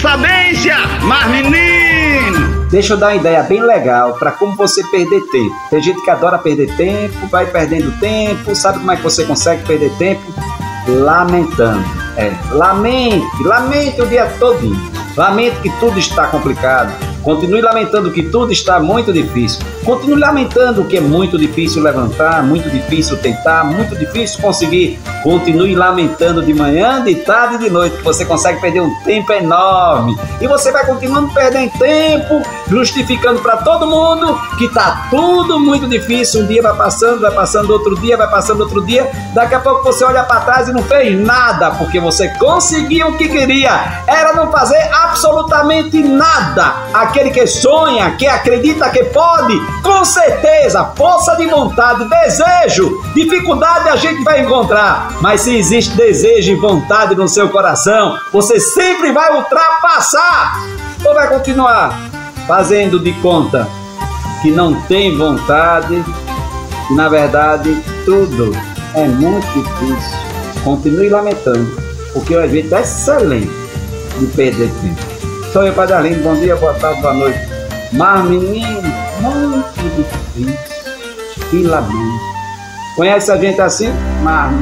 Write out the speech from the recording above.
paciência, mas menino! Deixa eu dar uma ideia bem legal para como você perder tempo. Tem gente que adora perder tempo, vai perdendo tempo. Sabe como é que você consegue perder tempo? Lamentando. É, lamente, lamente o dia todo. Lamente que tudo está complicado Continue lamentando que tudo está muito difícil. Continue lamentando que é muito difícil levantar, muito difícil tentar, muito difícil conseguir. Continue lamentando de manhã, de tarde e de noite, que você consegue perder um tempo enorme. E você vai continuando perdendo tempo, justificando para todo mundo que está tudo muito difícil. Um dia vai passando, vai passando outro dia, vai passando outro dia. Daqui a pouco você olha para trás e não fez nada, porque você conseguiu o que queria. Era não fazer absolutamente nada aquele que sonha, que acredita que pode, com certeza, força de vontade, desejo, dificuldade a gente vai encontrar. Mas se existe desejo e vontade no seu coração, você sempre vai ultrapassar ou vai continuar fazendo de conta que não tem vontade. Na verdade, tudo é muito difícil. Continue lamentando, porque o evento é excelente de perder tempo. Sou eu, Padre Arlindo. Bom dia, boa tarde, boa noite. Mas, menino, muito difícil. Que lamento. Conhece a gente assim? Mas,